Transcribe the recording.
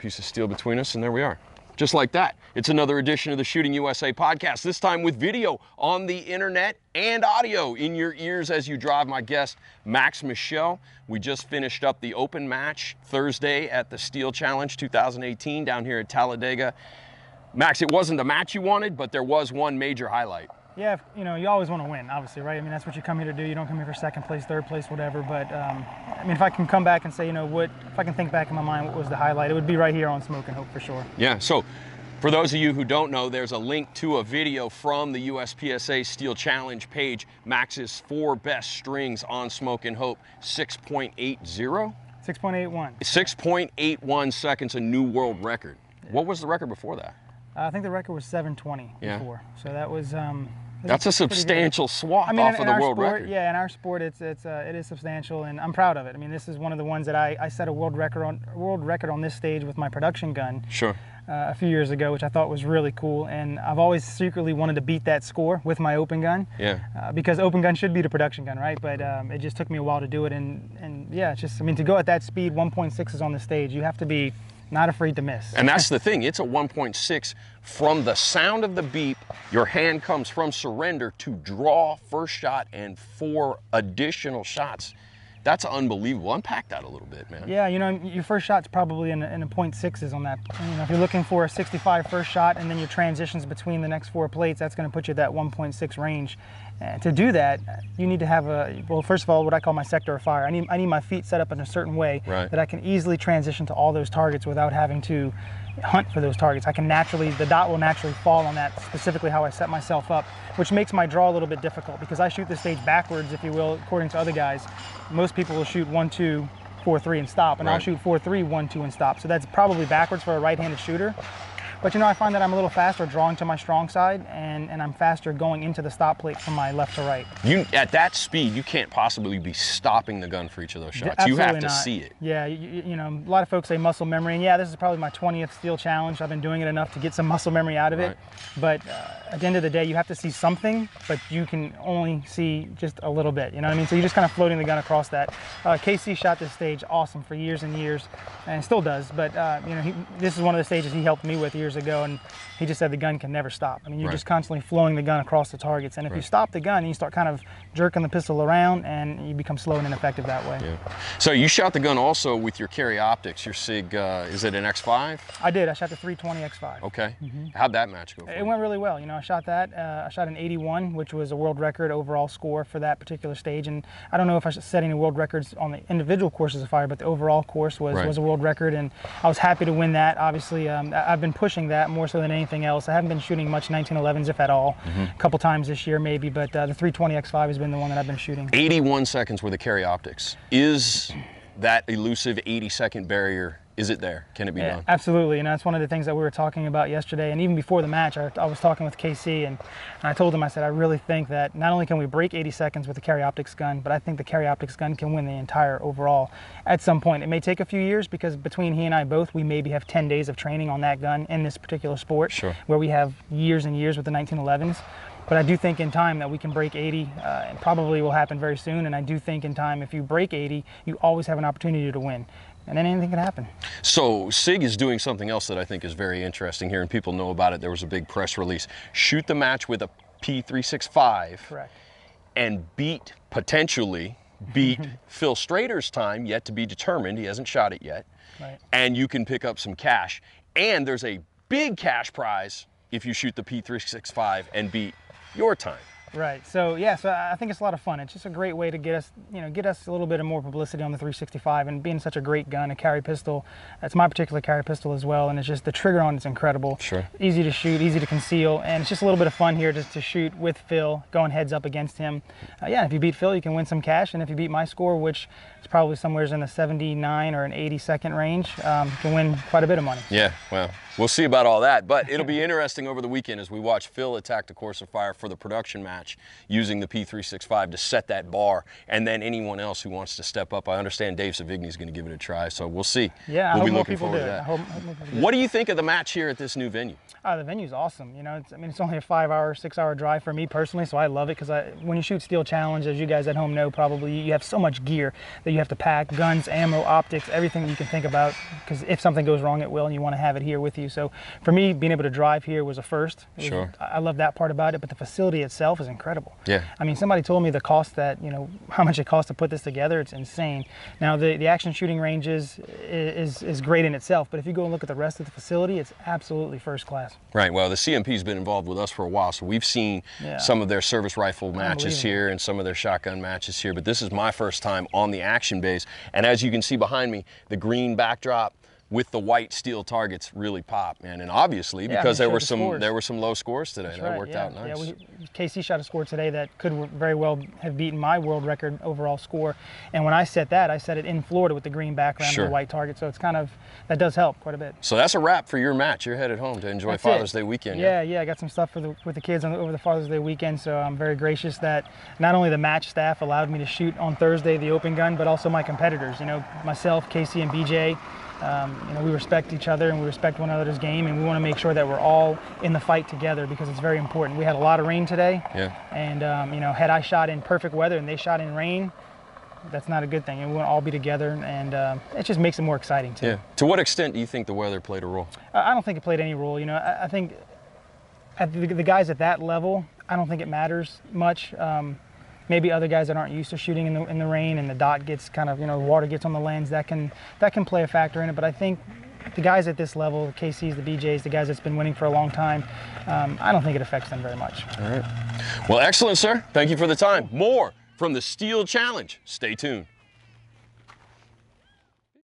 piece of steel between us, and there we are. Just like that. It's another edition of the Shooting USA podcast, this time with video on the internet and audio in your ears as you drive my guest, Max Michel. We just finished up the open match Thursday at the Steel Challenge 2018 down here at Talladega. Max, it wasn't the match you wanted, but there was one major highlight. Yeah, you know, you always want to win, obviously, right? I mean, that's what you come here to do. You don't come here for second place, third place, whatever. But um, I mean, if I can come back and say, you know, what, if I can think back in my mind, what was the highlight? It would be right here on Smoke and Hope for sure. Yeah, so for those of you who don't know, there's a link to a video from the USPSA Steel Challenge page. Max's four best strings on Smoke and Hope 6.80, 6.81. 6.81 seconds, a new world record. What was the record before that? Uh, I think the record was 720 Yeah. before. So that was. Um, That's a good. substantial swap I mean, off in, of the world sport, record. yeah, in our sport, it's it's uh, it is substantial, and I'm proud of it. I mean, this is one of the ones that I, I set a world record on world record on this stage with my production gun Sure. uh, a few years ago, which I thought was really cool. And I've always secretly wanted to beat that score with my open gun. Yeah. Uh, because open gun should be the production gun, right? But um, it just took me a while to do it, and and yeah, it's just I mean to go at that speed, 1.6 is on the stage. You have to be not afraid to miss. And that's the thing, it's a 1.6 from the sound of the beep, your hand comes from surrender to draw first shot and four additional shots. That's unbelievable. Unpack that a little bit, man. Yeah, you know, your first shot's probably in a, in a point sixes on that. You know, if you're looking for a 65 first shot and then your transitions between the next four plates, that's going to put you at that 1.6 range. And to do that, you need to have a well. First of all, what I call my sector of fire. I need I need my feet set up in a certain way Right. that I can easily transition to all those targets without having to hunt for those targets. I can naturally the dot will naturally fall on that specifically how I set myself up, which makes my draw a little bit difficult because I shoot the stage backwards, if you will, according to other guys. Most people will shoot one two four three and stop, and I'll Right. shoot four three one two and stop. So that's probably backwards for a right-handed shooter. But you know, I find that I'm a little faster drawing to my strong side, and, and I'm faster going into the stop plate from my left to right. You at that speed, you can't possibly be stopping the gun for each of those shots. You have to not. see it. Yeah, you, you- know, a lot of folks say muscle memory, and yeah, this is probably my 20th steel challenge. I've been doing it enough to get some muscle memory out of it. But uh, at the end of the day, you have to see something, but you can only see just a little bit. You know what I mean? So you're just kind of floating the gun across that. Uh, KC shot this stage awesome for years and years, and still does. But uh, you know, he, this is one of the stages he helped me with years ago, and he just said the gun can never stop. I mean, you're Right. just constantly flowing the gun across the targets, and if you stop the gun, you start kind of jerking the pistol around, and you become slow and ineffective that way. Yeah. So you shot the gun also with your carry optics, your Sig, uh, is it an X5? I did. I shot the 320 X5. Okay. How'd that match go Mm-hmm. It you? went really well. You know, I shot that. Uh, I shot an 81, which was a world record overall score for that particular stage. And I don't know if I set any world records on the individual courses of fire, but the overall course was, Right. was a world record. And I was happy to win that. Obviously, um, I've been pushing that more so than anything else. I haven't been shooting much 1911s, if at all. Mm-hmm. A couple times this year, maybe. But uh, the 320 X5 has been the one that I've been shooting. 81 seconds with a carry optics. Is that elusive 80 second barrier, is it there? Can it be Yeah, done? absolutely, and that's one of the things that we were talking about yesterday. And even before the match, I, I was talking with KC, and, and I told him, I said, I really think that not only can we break 80 seconds with the carry optics gun, but I think the carry optics gun can win the entire overall at some point. It may take a few years because between he and I both, we maybe have 10 days of training on that gun in this particular sport, Sure. where we have years and years with the 1911s. But I do think in time that we can break 80, uh, and probably will happen very soon. And I do think in time, if you break 80, you always have an opportunity to win. And then anything can happen. So SIG is doing something else that I think is very interesting here, and people know about it. There was a big press release. Shoot the match with a P365 Correct. and beat, potentially, beat Phil Strader's time, yet to be determined. He hasn't shot it yet. Right. And you can pick up some cash. And there's a big cash prize if you shoot the P365 and beat your time. Right. So yeah. So I think it's a lot of fun. It's just a great way to get us, you know, get us a little bit of more publicity on the 365 and being such a great gun, a carry pistol. That's my particular carry pistol as well, and it's just the trigger on it's incredible. Sure. Easy to shoot, easy to conceal, and it's just a little bit of fun here just to shoot with Phil, going heads up against him. Uh, yeah. If you beat Phil, you can win some cash, and if you beat my score, which is probably somewhere in the 79 or an 80 second range, um, you can win quite a bit of money. Yeah, well, We'll see about all that, but it'll be interesting over the weekend as we watch Phil attack the course of fire for the production match using the P365 to set that bar, and then anyone else who wants to step up. I understand Dave Sevigny is going to give it a try, so we'll see. Yeah, I we'll hope be more looking people forward do to it. that. I hope- hope people do. What do you think of the match here at this new venue? Uh, the venue's awesome. You know, it's, I mean, it's only a five-hour, six-hour drive for me personally, so I love it because when you shoot Steel Challenge, as you guys at home know, probably you have so much gear that you have to pack: guns, ammo, optics, everything you can think about. Because if something goes wrong, it will, and you want to have it here with you. So, for me, being able to drive here was a first. Was- Sure. I love that part about it, but the facility itself is incredible. Yeah. I mean, somebody told me the cost that you know how much it costs to put this together. It's insane. Now, the the action shooting ranges is is great in itself, but if you go and look at the rest of the facility, it's absolutely first class. Right. Well, the CMP's been involved with us for a while, so we've seen Yeah. some of their service rifle matches here and some of their shotgun matches here. But this is my first time on the action base, and as you can see behind me, the green backdrop with the white steel targets really pop, man. And obviously, Yeah, because there were the some scores. there were some low scores today. That's that right, worked yeah. out nice. Yeah, we, KC shot a score today that could very well have beaten my world record overall score. And when I set that, I set it in Florida with the green background Sure. and the white target. So it's kind of that does help quite a bit. so that's a wrap for your match. You're headed home to enjoy That's Father's it. Day weekend. Yeah, yeah, I got some stuff for the with the kids on, over the Father's Day weekend. So I'm very gracious that not only the match staff allowed me to shoot on Thursday the open gun, but also my competitors. You know, myself, Casey, and BJ. Um, you know, we respect each other and we respect one another's game, and we want to make sure that we're all in the fight together because it's very important. We had a lot of rain today, Yeah. and um, you know, had I shot in perfect weather and they shot in rain, that's not a good thing. And we want to all be together, and um, it just makes it more exciting too. Yeah. To what extent do you think the weather played a role? I I don't think it played any role. You know, I, I think at the, the guys at that level, I don't think it matters much. Um, maybe other guys that aren't used to shooting in the in the rain and the dot gets kind of you know water gets on the lens that can that can play a factor in it. But I think the guys at this level, the KCs, the BJs, the guys that's been winning for a long time, um, I don't think it affects them very much. All right. Well, excellent, sir. Thank you for the time. More from the Steel Challenge. Stay tuned.